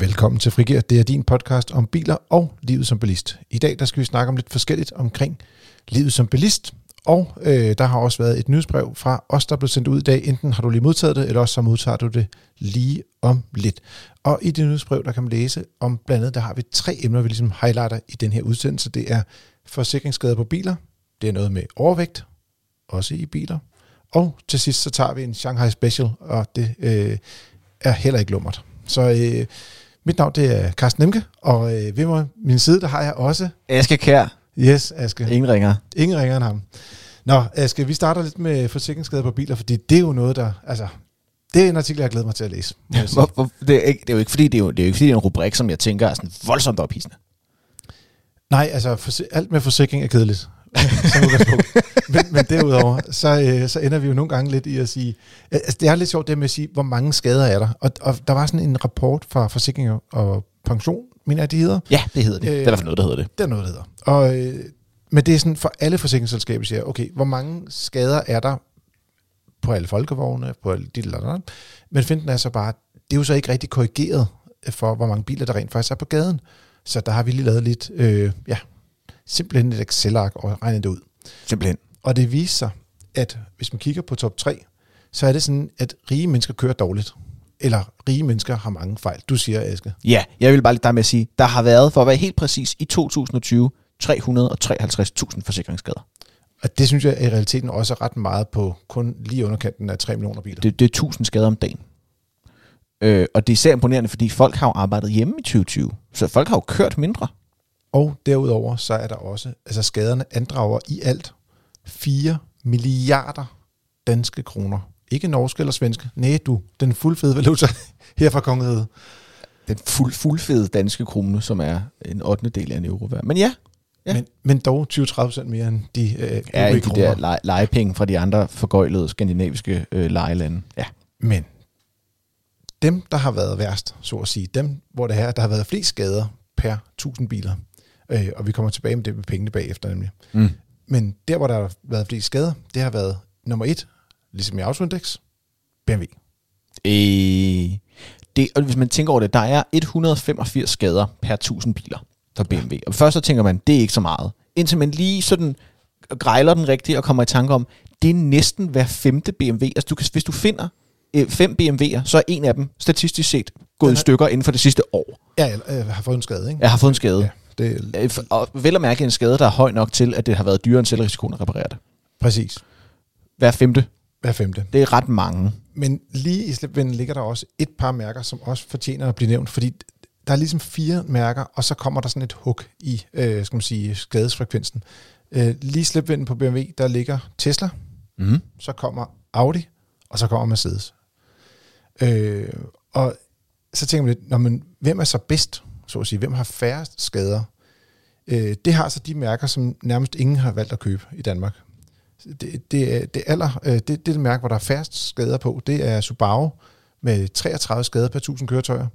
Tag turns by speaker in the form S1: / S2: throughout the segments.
S1: Velkommen til Frigir. Det er din podcast om biler og livet som bilist. I dag der skal vi snakke om lidt forskelligt omkring livet som bilist. Og øh, der har også været et nyhedsbrev fra os, der blev sendt ud i dag. Enten har du lige modtaget det, eller også så modtager du det lige om lidt. Og i det nyhedsbrev, der kan man læse om blandt andet, der har vi tre emner, vi ligesom highlighter i den her udsendelse. Det er forsikringsskader på biler. Det er noget med overvægt, også i biler. Og til sidst så tager vi en Shanghai Special, og det øh, er heller ikke lummert. Så øh, mit navn det er Carsten Nemke, og øh, ved mig, min side, der har jeg også...
S2: Aske Kær.
S1: Yes, Aske.
S2: Ingen ringer.
S1: Ingen ringer end ham. Nå, Aske, vi starter lidt med forsikringsskader på biler, fordi det er jo noget, der... Altså, det er en artikel, jeg glæder mig til at læse.
S2: Hvor, hvor, det, er ikke, det er jo ikke, fordi det er jo, det er jo ikke fordi, det er en rubrik, som jeg tænker er sådan voldsomt ophidsende.
S1: Nej, altså for, alt med forsikring er kedeligt. men, men derudover, så, øh, så ender vi jo nogle gange lidt i at sige, altså det er lidt sjovt det med at sige, hvor mange skader er der. Og, og der var sådan en rapport fra Forsikring og Pension, mener jeg, det hedder.
S2: Ja, det hedder det. Øh, det er i hvert fald noget, der hedder det.
S1: Det er noget, der hedder. Og, øh, men det er sådan, for alle forsikringsselskaber siger, okay, hvor mange skader er der på alle folkevogne, på alle de der, Men finden er så bare, det er jo så ikke rigtig korrigeret for, hvor mange biler, der rent faktisk er på gaden. Så der har vi lige lavet lidt, øh, ja, simpelthen et Excel-ark og regnet det ud.
S2: Simpelthen.
S1: Og det viser sig, at hvis man kigger på top 3, så er det sådan, at rige mennesker kører dårligt. Eller rige mennesker har mange fejl. Du siger, Aske.
S2: Ja, jeg vil bare lige der med at sige, der har været, for at være helt præcis, i 2020, 353.000 forsikringsskader.
S1: Og det synes jeg i realiteten også er ret meget på kun lige underkanten af 3 millioner biler.
S2: Det, det er 1000 skader om dagen. Øh, og det er især imponerende, fordi folk har jo arbejdet hjemme i 2020. Så folk har jo kørt mindre.
S1: Og derudover så er der også, altså skaderne andrager i alt 4 milliarder danske kroner. Ikke norske eller svenske. Nej, du, den fuldfede valuta her fra kongeriget.
S2: Den fuld, fuldfede danske krone, som er en 8. del af en euro værd. Men ja,
S1: Ja. Men, men dog 20-30% mere end de øh,
S2: ja, de kroner. der lege, legepenge fra de andre forgøjlede skandinaviske øh, lejelande. Ja.
S1: Men dem, der har været værst, så at sige, dem, hvor det her, der har været flest skader per 1000 biler, øh, og vi kommer tilbage med det med pengene bagefter nemlig. Mm. Men der, hvor der har været flest skader, det har været nummer et, ligesom i Autoindex, BMW.
S2: Øh, det, og hvis man tænker over det, der er 185 skader per 1000 biler for BMW. Ja. Og først så tænker man, det er ikke så meget. Indtil man lige sådan grejler den rigtigt og kommer i tanke om, det er næsten hver femte BMW. Altså du kan, hvis du finder øh, fem BMW'er, så er en af dem statistisk set gået i stykker inden for det sidste år.
S1: Ja, jeg har fået en skade, ikke?
S2: Jeg har fået en skade. Ja, det... Øh, og vel at mærke en skade, der er høj nok til, at det har været dyrere end selvrisikoen at reparere det.
S1: Præcis.
S2: Hver femte.
S1: Hver femte.
S2: Det er ret mange.
S1: Men lige i slipvinden ligger der også et par mærker, som også fortjener at blive nævnt, fordi der er ligesom fire mærker, og så kommer der sådan et hug i, øh, skal man sige, skadesfrekvensen. Øh, lige slipvinden på BMW, der ligger Tesla, mm. så kommer Audi, og så kommer Mercedes. Øh, og så tænker man lidt, når man, hvem er så bedst, så at sige, hvem har færrest skader? Øh, det har så de mærker, som nærmest ingen har valgt at købe i Danmark. Det, det, det, aller, øh, det, det, det mærke, hvor der er færrest skader på, det er Subaru med 33 skader per 1000 køretøjer.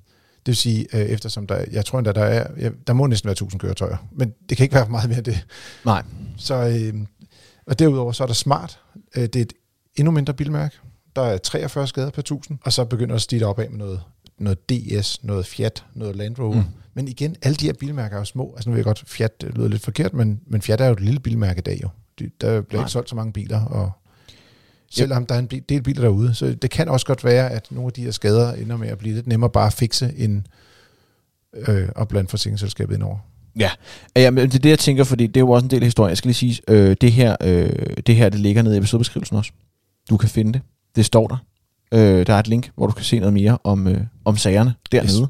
S1: Det vil sige, øh, eftersom der, jeg tror endda, der er, ja, der må næsten være 1000 køretøjer, men det kan ikke være meget mere end det.
S2: Nej.
S1: Så, øh, og derudover så er der Smart. Øh, det er et endnu mindre bilmærke. Der er 43 skader per 1000, og så begynder det at stige op af med noget, noget DS, noget Fiat, noget Land Rover. Mm. Men igen, alle de her bilmærker er jo små. Altså nu ved jeg godt, Fiat lyder lidt forkert, men, men Fiat er jo et lille bilmærke i dag jo. De, der bliver Nej. ikke solgt så mange biler, og selvom der er en del biler derude. Så det kan også godt være, at nogle af de her skader ender med at blive lidt nemmere bare at fikse, end øh, at blande forsikringsselskabet ind over.
S2: Ja, ja men det er det, jeg tænker, fordi det er jo også en del af historien. Jeg skal lige sige, øh, det, her, øh, det her, det ligger nede i episodebeskrivelsen også. Du kan finde det. Det står der. Øh, der er et link, hvor du kan se noget mere om, øh, om sagerne dernede. Yes.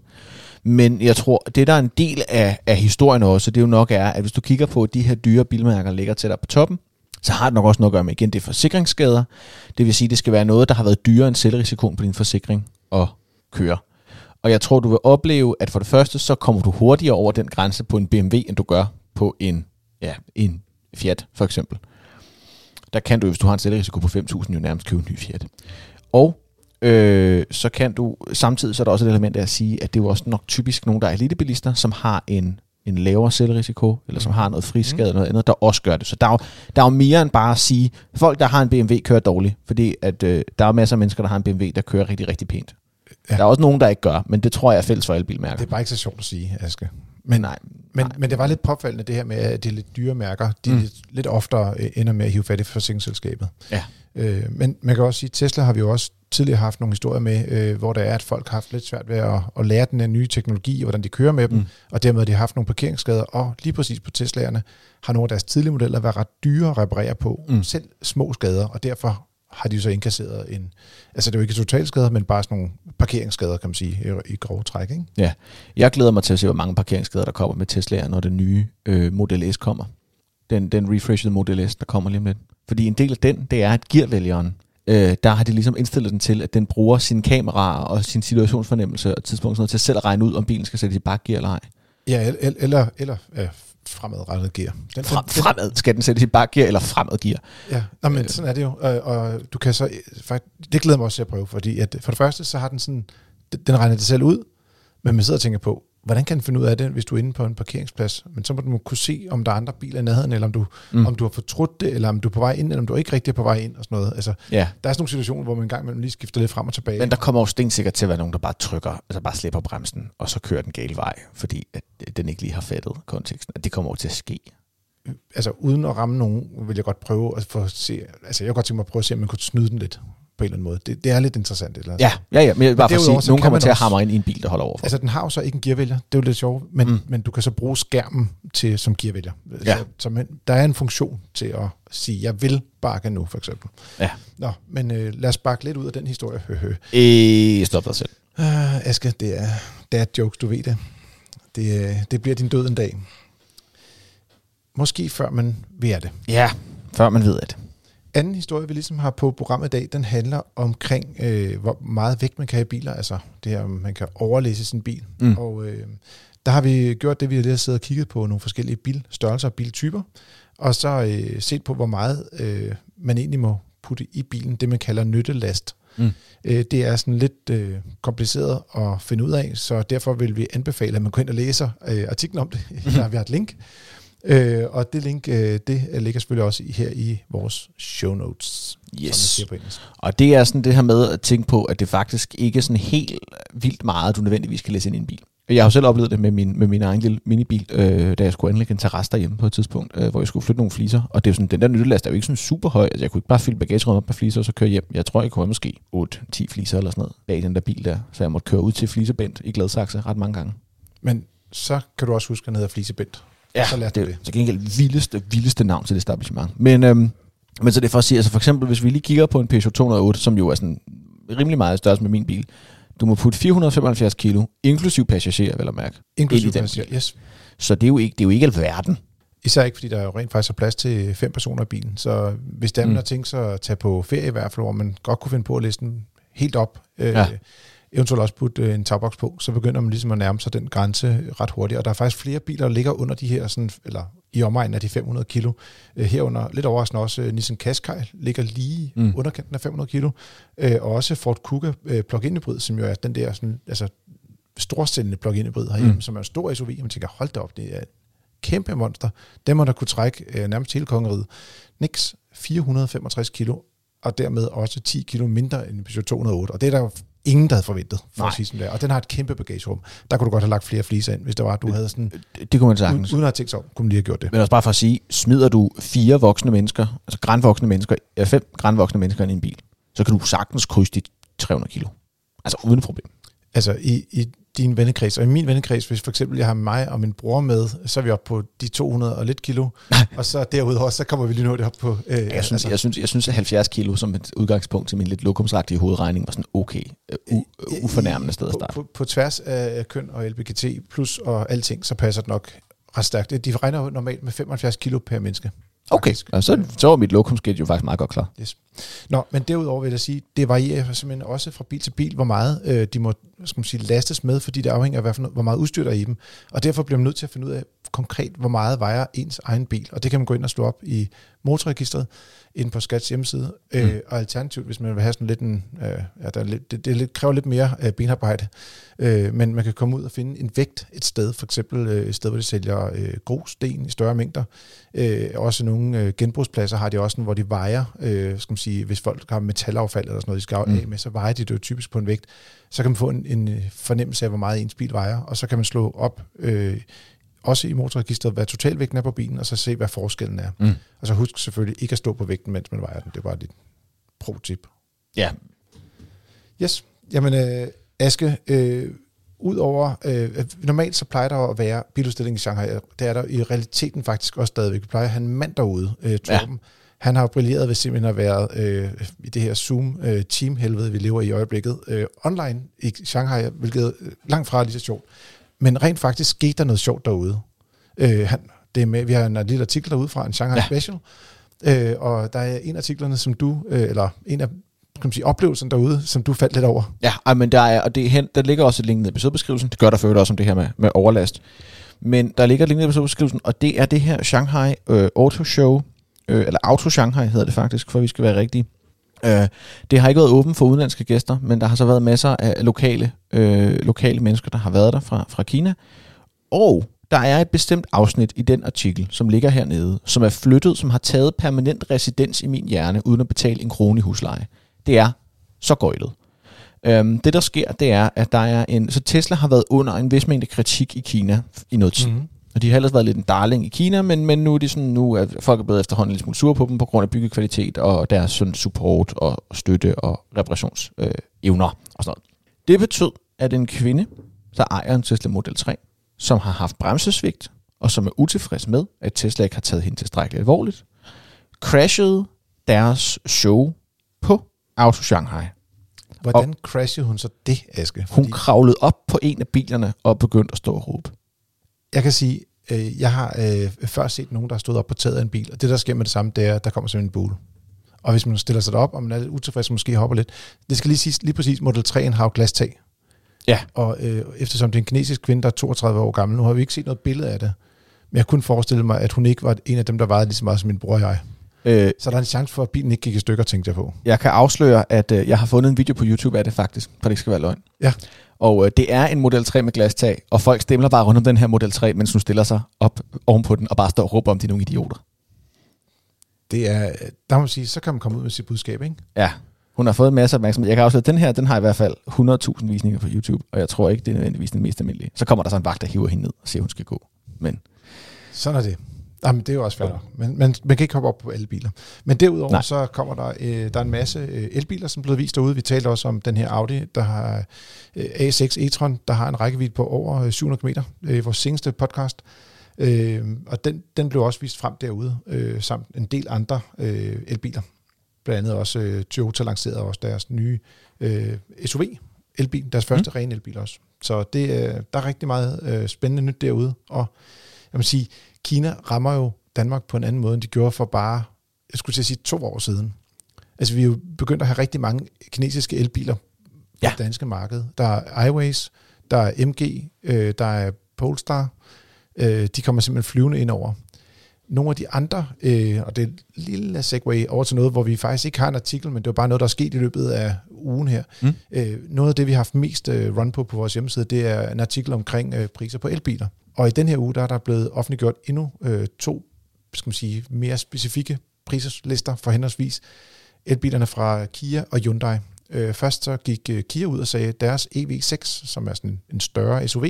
S2: Men jeg tror, det der er en del af, af historien også, det jo nok er, at hvis du kigger på, at de her dyre bilmærker ligger dig på toppen, så har det nok også noget at gøre med, igen, det er forsikringsskader. Det vil sige, det skal være noget, der har været dyrere end selvrisikoen på din forsikring at køre. Og jeg tror, du vil opleve, at for det første, så kommer du hurtigere over den grænse på en BMW, end du gør på en, ja, en Fiat, for eksempel. Der kan du, hvis du har en selvrisiko på 5.000, jo nærmest købe en ny Fiat. Og øh, så kan du, samtidig så er der også et element af at sige, at det er jo også nok typisk nogle, der er elitebilister, som har en en lavere selvrisiko, eller som mm. har noget friskade eller noget andet, der også gør det. Så der er, jo, der er jo mere end bare at sige, folk, der har en BMW, kører dårligt, fordi at, øh, der er masser af mennesker, der har en BMW, der kører rigtig, rigtig pænt. Ja. Der er også nogen, der ikke gør, men det tror jeg er fælles for alle bilmærker.
S1: Det er bare ikke så sjovt at sige, Aske. Men,
S2: Nej,
S1: men,
S2: nej.
S1: men det var lidt påfaldende det her med, at det er lidt dyre mærker. De
S2: Mm.
S1: mm. lidt, lidt oftere øh, ender med at hive fat i forsikringsselskabet.
S2: Ja.
S1: Øh, men man kan også sige, at Tesla har vi jo også tidligere haft nogle historier med, øh, hvor der er, at folk har haft lidt svært ved at, at lære den her nye teknologi, og hvordan de kører med dem,
S2: Mm.
S1: og dermed har de haft nogle parkeringsskader, og lige præcis på Teslaerne har nogle af deres tidlige modeller været ret dyre at reparere på,
S2: Mm.
S1: selv små skader, og derfor har de så indkasseret en, altså det er jo ikke totalskader, men bare sådan nogle parkeringsskader, kan man sige, i, i grove træk, ikke?
S2: Jeg glæder mig til at se, hvor mange parkeringsskader der kommer med Tesla'er, når den nye øh, Model S kommer. Den, den refreshede Model S, der kommer lige om lidt. Fordi en del af den, det er, at gearvælgeren, øh, der har de ligesom indstillet den til, at den bruger sine kameraer og sin situationsfornemmelse og tidspunkt sådan noget, til selv at regne ud, om bilen skal sættes i bakgear eller ej.
S1: Ja, el- el- eller, eller ja, fremadrettet gear. Den,
S2: Frem, fremad skal den sættes i bakgear eller fremad gear.
S1: Ja, Nå, men
S2: Øh.
S1: sådan er det jo. Og, og du kan så, faktisk, det glæder mig også til at prøve, fordi at for det første, så har den sådan, den regner det selv ud, men man sidder og tænker på, hvordan kan den finde ud af det, hvis du er inde på en parkeringsplads? Men så må du kunne se, om der er andre biler i nærheden, eller om du,
S2: Mm.
S1: om du har fortrudt det, eller om du er på vej ind, eller om du ikke rigtig er på vej ind, og sådan noget. Altså,
S2: Ja,
S1: der er sådan nogle situationer, hvor man engang imellem lige skifter lidt frem og tilbage.
S2: men der kommer jo stensikkert til at være nogen, der bare trykker, altså bare slipper bremsen, og så kører den gale vej, fordi at den ikke lige har fattet konteksten. Det kommer jo til at ske.
S1: altså uden at ramme nogen, vil jeg godt prøve at få se, altså jeg kunne godt tænke mig at prøve at se, om man kunne snyde den lidt på en eller anden måde. Det, det er lidt interessant. Eller?
S2: Ja, ja, ja, men bare for at sige, nogen kommer til at hamre ind i en bil, der holder overfor.
S1: Altså, den har jo så ikke en gearvælger. Det er jo lidt sjovt, men,
S2: Mm.
S1: men du kan så bruge skærmen til, som gearvælger.
S2: Ja.
S1: Så, så man, der er en funktion til at sige, jeg vil bakke nu, for eksempel.
S2: Ja.
S1: Nå, men øh, lad os bakke lidt ud af den historie.
S2: Øh, stop dig selv.
S1: Uh, Aske, det er dad jokes, du ved det. Det, øh, det bliver din død en dag. Måske før man ved det.
S2: Ja, før man ved det.
S1: Anden historie, vi ligesom har på programmet i dag, den handler omkring, øh, hvor meget vægt man kan have i biler. Altså det her, om man kan overlæse sin bil.
S2: Mm.
S1: Og øh, der har vi gjort det, vi har lige siddet og kigget på nogle forskellige bilstørrelser og biltyper, og så øh, set på, hvor meget øh, man egentlig må putte i bilen, det man kalder nyttelast.
S2: Mm.
S1: Øh, det er sådan lidt øh, kompliceret at finde ud af, så derfor vil vi anbefale, at man går ind og læser øh, artiklen om det. Der har vi har et link. Øh, og det link, øh, det ligger selvfølgelig også her i vores show notes, som
S2: Yes.
S1: siger på engelsk.
S2: Og det er sådan det her med at tænke på, at det faktisk ikke er sådan helt vildt meget, du nødvendigvis kan læse ind i en bil. Jeg har jo selv oplevet det med min, med min egen lille minibil, øh, da jeg skulle anlægge en terrasse derhjemme på et tidspunkt, øh, hvor jeg skulle flytte nogle fliser. Og det er jo sådan, den der nyttelast er jo ikke sådan super høj. Altså, jeg kunne ikke bare fylde bagagerummet op med fliser og så køre hjem. Jeg tror, jeg kunne have måske 8-10 fliser eller sådan noget bag den der bil der. Så jeg måtte køre ud til Flisebent i Gladsaxe ret mange gange.
S1: Men så kan du også huske, at han hedder Flisebent. så lærte
S2: det er
S1: det.
S2: til gengæld vildeste, vildeste navn til det establishment. Men, øhm, men så det er for at sige, altså for eksempel, hvis vi lige kigger på en Peugeot 208, som jo er sådan rimelig meget størrelse med min bil, du må putte 475 kilo, inklusiv passagerer, vel at mærke.
S1: Inklusive
S2: Ind i den
S1: passagerer. Yes.
S2: Så det er jo ikke, det er jo ikke alverden.
S1: Især ikke, fordi der jo rent faktisk er plads til fem personer i bilen. Så hvis der
S2: Mm.
S1: mm. tænkt sig at tage på ferie i hvert fald, hvor man godt kunne finde på at læse den helt op, øh,
S2: Ja.
S1: Eventuelt også putte øh, en tagboks på, så begynder man ligesom at nærme sig den grænse ret hurtigt. Og der er faktisk flere biler, der ligger under de her, sådan, eller i omegnen af de 500 kilo. Øh, herunder, lidt overraskende også, øh, Nissan Qashqai ligger lige
S2: Mm.
S1: underkanten af 500 kilo. Og også Ford Kuga plug-in hybrid, som jo er den der sådan, altså, storstillende plug-in hybrid herhjemme,
S2: Mm.
S1: som er en stor SUV, og man tænker, hold da op, det er et kæmpe monster. Den må der kunne trække nærmest hele kongeriget. Nix 465 kilo, og dermed også 10 kilo mindre end en Peugeot 208. Og det er der ingen, der havde forventet, for
S2: Nej.
S1: at sige sådan der. Og den har et kæmpe bagagerum. Der kunne du godt have lagt flere fliser ind, hvis det var, at du havde sådan,
S2: Det, det kunne man
S1: uden,
S2: sagtens.
S1: uden at have tænkt sig om, kunne man lige have gjort det.
S2: Men også bare for at sige, smider du fire voksne mennesker, altså grænvoksne mennesker, ja, fem grænvoksne mennesker ind i en bil, så kan du sagtens krydse de 300 kilo. Altså uden problem.
S1: Altså i, i din vennekreds, og i min vennekreds, hvis for eksempel jeg har mig og min bror med, så er vi oppe på de 200 og lidt kilo, og så derudover, så kommer vi lige nå det op på... Øh,
S2: Jeg synes, jeg, synes, jeg synes, at 70 kilo som et udgangspunkt til min lidt lokumsagtige hovedregning var sådan okay, øh, u- ufornærmende sted at
S1: på,
S2: starte.
S1: på, på tværs af køn og LBGT plus og alting, så passer det nok ret stærkt. De regner jo normalt med 75 kilo per menneske.
S2: Okay,
S1: faktisk.
S2: og så, så var mit lokumsgæt jo faktisk meget godt klar.
S1: Yes. Nå, men derudover vil jeg sige, det varierer simpelthen også fra bil til bil, hvor meget øh, de må skal man sige, lastes med, fordi det afhænger af, hvad for hvor meget udstyr der er i dem. Og derfor bliver man nødt til at finde ud af konkret, hvor meget vejer ens egen bil. Og det kan man gå ind og slå op i motorregistret ind på Skats hjemmeside. Mm. Øh, og alternativt, hvis man vil have sådan lidt en, øh, ja, der er lidt, det, det kræver lidt mere øh, benarbejde, øh, men man kan komme ud og finde en vægt et sted, for eksempel øh, et sted, hvor de sælger øh, grussten i større mængder. Øh, også nogle øh, genbrugspladser har de også, hvor de vejer, øh, skal man sige, hvis folk har metalaffald eller sådan noget, de skal mm. af med, så vejer de det jo typisk på en vægt. Så kan man få en, en øh, fornemmelse af, hvor meget ens bil vejer, og så kan man slå op øh, også i motorregistret, hvad totalvægten er på bilen, og så se, hvad forskellen er. Mm. Og så husk selvfølgelig ikke at stå på vægten, mens man vejer den. Det er bare et pro-tip.
S2: Ja.
S1: Yes. Jamen, øh, Aske, øh, Udover, øh, normalt så plejer der at være biludstilling i Shanghai. Det er der i realiteten faktisk også stadigvæk. Vi plejer at have en mand derude, øh, Torben. Ja. Han har brilleret ved simpelthen at være øh, i det her Zoom-team-helvede, øh, vi lever i i øjeblikket, øh, online i Shanghai, hvilket øh, langt fra er lige så sjovt. Men rent faktisk skete der noget sjovt derude. Øh, han, det er med, vi har en lille artikel derude fra en Shanghai ja. Special, øh, og der er en af artiklerne, som du, øh, eller en af kan man sige, oplevelsen derude, som du faldt lidt over.
S2: Ja, men der, er, og det, hen, der ligger også et link ned i episodebeskrivelsen. Det gør der for også om det her med, med overlast. Men der ligger et link ned i episodebeskrivelsen, og det er det her Shanghai øh, Auto Show, øh, eller Auto Shanghai hedder det faktisk, for vi skal være rigtige. Øh, det har ikke været åbent for udenlandske gæster, men der har så været masser af lokale, øh, lokale mennesker, der har været der fra, fra Kina. Og der er et bestemt afsnit i den artikel, som ligger hernede, som er flyttet, som har taget permanent residens i min hjerne, uden at betale en krone i husleje. Det er så gøjlet. Øhm, det der sker, det er, at der er en... Så Tesla har været under en vis mængde kritik i Kina i noget tid. Mm. Og de har ellers været lidt en darling i Kina, men, men nu er de sådan, nu er folk er blevet efterhånden lidt smule sure på dem på grund af byggekvalitet og deres sådan support og støtte og reparationsevner øh, og sådan noget. Det betød, at en kvinde, der ejer en Tesla Model 3, som har haft bremsesvigt, og som er utilfreds med, at Tesla ikke har taget hende tilstrækkeligt alvorligt, crashede deres show på Auto Shanghai.
S1: Hvordan og crashede hun så det, Aske?
S2: Fordi... Hun kravlede op på en af bilerne og begyndte at stå og råbe.
S1: Jeg kan sige, øh, jeg har øh, før set nogen, der har stået op på taget af en bil, og det, der sker med det samme, det er, at der kommer simpelthen en bule. Og hvis man stiller sig op, og man er lidt utilfreds, måske hopper lidt. Det skal lige sige, lige præcis, Model 3 har jo glastag.
S2: Ja.
S1: Og øh, eftersom det er en kinesisk kvinde, der er 32 år gammel, nu har vi ikke set noget billede af det. Men jeg kunne forestille mig, at hun ikke var en af dem, der vejede lige så meget som min bror og jeg. Øh, så der er en chance for, at bilen ikke gik i stykker, tænkte jeg på.
S2: Jeg kan afsløre, at øh, jeg har fundet en video på YouTube af det faktisk, for det ikke skal være løgn.
S1: Ja.
S2: Og øh, det er en Model 3 med glastag, og folk stemmer bare rundt om den her Model 3, mens hun stiller sig op ovenpå den og bare står og råber om, de er nogle idioter.
S1: Det er, der må man sige, så kan man komme ud med sit budskab, ikke?
S2: Ja, hun har fået masser af opmærksomhed. Jeg kan afsløre, at den her, den har i hvert fald 100.000 visninger på YouTube, og jeg tror ikke, det er nødvendigvis den mest almindelige. Så kommer der så en vagt, der hiver hende ned og siger, at hun skal gå. Men
S1: sådan er det. Jamen, det er jo også fair. Men man, man kan ikke hoppe op på alle biler. Men derudover Nej. så kommer der, øh, der er en masse øh, elbiler, som er blevet vist derude. Vi talte også om den her Audi, der har øh, A6 e-tron, der har en rækkevidde på over 700 km øh, vores seneste podcast. Øh, og den, den blev også vist frem derude, øh, samt en del andre øh, elbiler. Blandt andet også øh, Toyota lancerede også deres nye øh, SUV elbil, deres første mm. rene elbil også. Så det, øh, der er rigtig meget øh, spændende nyt derude, og jeg må sige, Kina rammer jo Danmark på en anden måde, end de gjorde for bare, jeg skulle til at sige, to år siden. Altså, vi er jo begyndt at have rigtig mange kinesiske elbiler på ja. det danske marked. Der er iWays, der er MG, øh, der er Polestar. Øh, de kommer simpelthen flyvende ind over. Nogle af de andre, øh, og det er lille segway over til noget, hvor vi faktisk ikke har en artikel, men det var bare noget, der er sket i løbet af ugen her. Mm. Øh, noget af det, vi har haft mest øh, run på på vores hjemmeside, det er en artikel omkring øh, priser på elbiler. Og i den her uge, der er der blevet offentliggjort endnu øh, to skal man sige, mere specifikke prislister for henholdsvis elbilerne fra Kia og Hyundai. Øh, først så gik øh, Kia ud og sagde, at deres EV6, som er sådan en større SUV,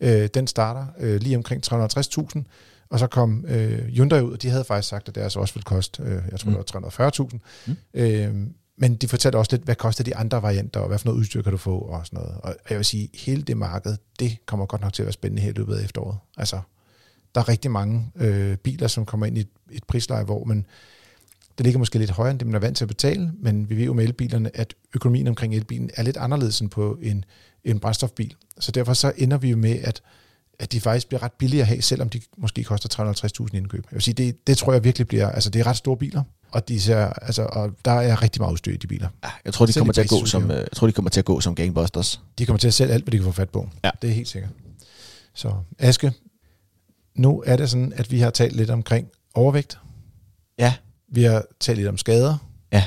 S1: øh, den starter øh, lige omkring 350.000, og så kom øh, Hyundai ud, og de havde faktisk sagt, at deres også ville koste, øh, jeg tror mm. det var 340.000. Mm. Øh, men de fortalte også lidt, hvad koster de andre varianter, og hvad for noget udstyr kan du få, og sådan noget. Og jeg vil sige, hele det marked, det kommer godt nok til at være spændende her i løbet af efteråret. Altså, der er rigtig mange øh, biler, som kommer ind i et, et prisleje, hvor man, det ligger måske lidt højere, end det man er vant til at betale, men vi ved jo med elbilerne, at økonomien omkring elbilen er lidt anderledes end på en, en brændstofbil. Så derfor så ender vi jo med, at, at de faktisk bliver ret billige at have, selvom de måske koster 350.000 indkøb. Jeg vil sige, det, det tror jeg virkelig bliver, altså det er ret store biler, og, de ser, altså, og der er rigtig meget udstyr i de biler.
S2: Ja, jeg tror, de
S1: Selv
S2: kommer til at gå som, øh, jeg tror, de kommer til at gå som gangbusters.
S1: De kommer til at sælge alt, hvad de kan få fat på.
S2: Ja.
S1: Det er helt sikkert. Så Aske, nu er det sådan, at vi har talt lidt omkring overvægt.
S2: Ja.
S1: Vi har talt lidt om skader.
S2: Ja.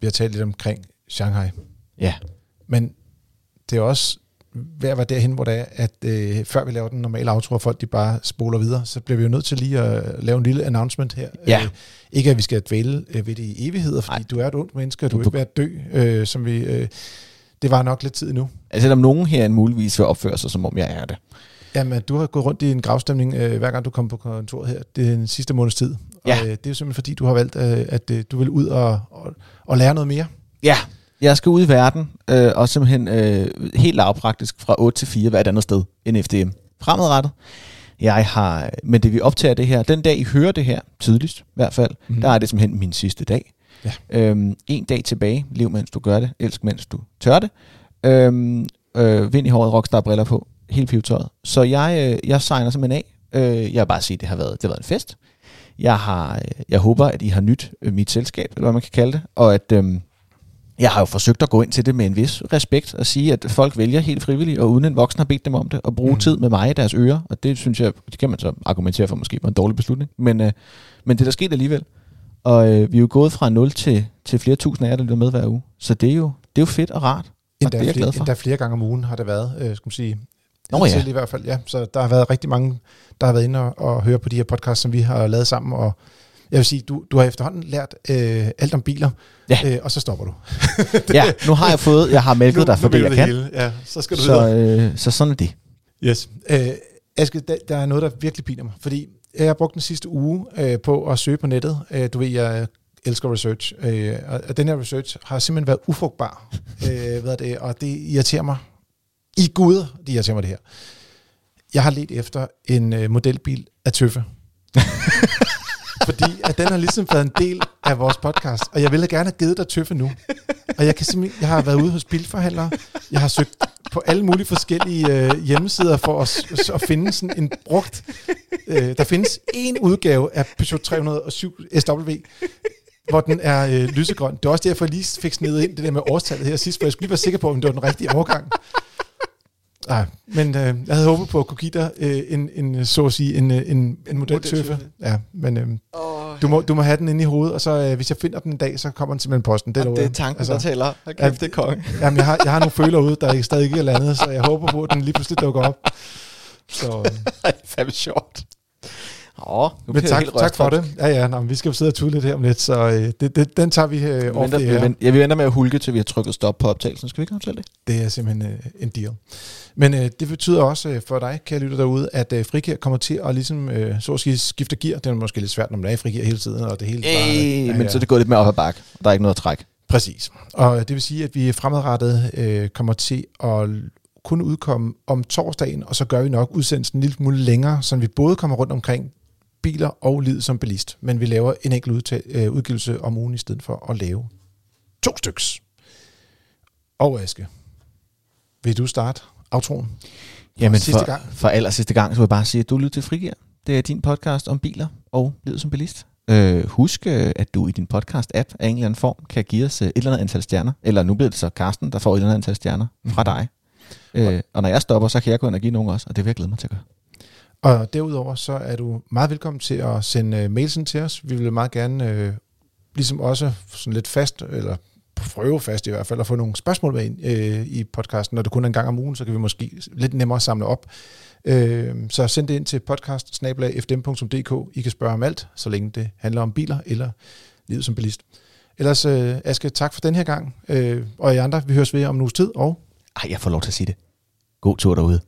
S1: Vi har talt lidt omkring Shanghai.
S2: Ja.
S1: Men det er også ved at være derhen, hvor det er, at øh, før vi laver den normale outro, og folk de bare spoler videre, så bliver vi jo nødt til lige at lave en lille announcement her.
S2: Ja.
S1: Øh, ikke at vi skal dvæle øh, ved det i evigheder, fordi
S2: Nej.
S1: du er et ondt menneske, og du
S2: Du-
S1: er ikke ved at dø, øh, som vi... Øh, det var nok lidt tid nu.
S2: Altså, selvom nogen her muligvis vil opføre sig, som om jeg er det.
S1: Jamen, du har gået rundt i en gravstemning, øh, hver gang du kommer på kontoret her, det er den sidste måneds tid.
S2: Ja.
S1: Og øh, det er jo simpelthen fordi, du har valgt, øh, at øh, du vil ud og, og, og lære noget mere.
S2: Ja, jeg skal ud i verden, øh, og simpelthen øh, helt lavpraktisk fra 8 til 4 hvert andet sted end FDM. Fremadrettet. Jeg har, men det vi optager det her, den dag I hører det her, tidligst i hvert fald, mm. der er det simpelthen min sidste dag.
S1: Ja.
S2: Øhm, en dag tilbage, lev mens du gør det, elsk mens du tør det. Øhm, øh, vind i håret, rockstar briller på, hele pivetøjet. Så jeg, øh, jeg signer simpelthen af. Øh, jeg vil bare sige, at det har været, det har været en fest. Jeg, har, øh, jeg håber, at I har nyt øh, mit selskab, eller hvad man kan kalde det, og at øhm, jeg har jo forsøgt at gå ind til det med en vis respekt og sige, at folk vælger helt frivilligt, og uden en voksen har bedt dem om det, og bruge mm. tid med mig i deres ører, og det synes jeg, det kan man så argumentere for måske var en dårlig beslutning, men, øh, men det er der sket alligevel. Og øh, vi er jo gået fra 0 til, til flere tusind af jer, der lytter med hver uge, så det er jo, det er jo fedt og rart, og
S1: Endda,
S2: det er jeg
S1: flere,
S2: glad for.
S1: endda flere gange om ugen har det været, øh, skal man sige.
S2: Nå ja.
S1: I hvert fald, ja. Så der har været rigtig mange, der har været inde og, og høre på de her podcasts, som vi har lavet sammen, og jeg vil sige, du, du har efterhånden lært øh, alt om biler,
S2: Ja.
S1: øh, og så stopper du.
S2: Ja, nu har jeg fået, jeg har mælket dig for det, jeg kan,
S1: Hele. Ja, så skal du videre.
S2: så, øh, så sådan er det.
S1: Yes. Øh, Aske, der, der er noget, der virkelig piner mig, fordi jeg har brugt den sidste uge øh, på at søge på nettet. Øh, du ved, jeg elsker research, øh, og og den her research har simpelthen været ufrugtbar, øh, hvad er det, og det irriterer mig. I Gud, det irriterer mig det her. Jeg har let efter en øh, modelbil af Tøffe. Fordi at den har ligesom været en del af vores podcast, og jeg ville gerne have givet dig Tøffe nu. Og jeg, kan simpelthen, jeg har været ude hos bilforhandlere, jeg har søgt på alle mulige forskellige øh, hjemmesider for at, at finde sådan en brugt... Øh, der findes en udgave af Peugeot 307 SW, hvor den er øh, lysegrøn. Det er også derfor, jeg lige fik snedet ind det der med årstallet her sidst, for jeg skulle lige være sikker på, om det var den rigtige overgang. Nej, men øh, jeg havde håbet på at kunne give dig øh, en, en, så at sige, en, øh, en, en modeltøffe. Ja, men øh, du, må, du må have den inde i hovedet, og så øh, hvis jeg finder den en dag, så kommer den simpelthen posten. Det, lover jeg. Altså,
S2: taler. Hold
S1: kæft,
S2: det er konge.
S1: Jamen, jeg har, jeg har nogle føler ude, der stadig ikke er landet, så jeg håber på, at den lige pludselig dukker op. Så, øh,
S2: det er fandme sjovt. Åh, nu
S1: men tak, tak for det. Ja, ja, nå, men vi skal jo sidde og tude lidt her om lidt, så øh, det, det, den tager vi øh,
S2: Vi
S1: off
S2: venter,
S1: det
S2: vi,
S1: her.
S2: venter, ja, vi venter med at hulke, til vi har trykket stop på optagelsen. Skal vi ikke aftale det?
S1: Det er simpelthen øh, en deal. Men øh, det betyder også øh, for dig, kære lytter derude, at øh, frikær kommer til at ligesom, øh, så at sige, skifte gear. Det er måske lidt svært, når man er i frikær hele tiden, og det hele
S2: Ej,
S1: ja,
S2: men
S1: ja.
S2: så er det gået lidt mere op ad bakke. og Der er ikke noget at trække.
S1: Præcis. Og det vil sige, at vi fremadrettet øh, kommer til at kun udkomme om torsdagen, og så gør vi nok udsendelsen en lille smule længere, så vi både kommer rundt omkring biler og livet som bilist, men vi laver en enkelt udtag, øh, udgivelse om ugen i stedet for at lave to styks. Og Aske, vil du starte outroen?
S2: Jamen
S1: sidste
S2: for,
S1: gang.
S2: for aller sidste gang, så vil jeg bare sige, at du lytter til Frigir. Det er din podcast om biler og livet som bilist. Øh, husk, øh, at du i din podcast-app af en eller anden form kan give os øh, et eller andet antal stjerner. Eller nu bliver det så Karsten, der får et eller andet antal stjerner fra dig. Øh, og når jeg stopper, så kan jeg gå ind og give nogen også, og det vil jeg glæde mig til at gøre.
S1: Og derudover så er du meget velkommen til at sende øh, mails ind til os. Vi vil meget gerne, øh, ligesom også sådan lidt fast, eller prøve fast i hvert fald, at få nogle spørgsmål med ind øh, i podcasten. Når det kun er en gang om ugen, så kan vi måske lidt nemmere samle op. Øh, så send det ind til podcast I kan spørge om alt, så længe det handler om biler eller livet som bilist. Ellers, øh, Aske, tak for den her gang. Øh, og I andre, vi høres ved om en uges tid, og
S2: Ej, jeg får lov til at sige det. God tur derude.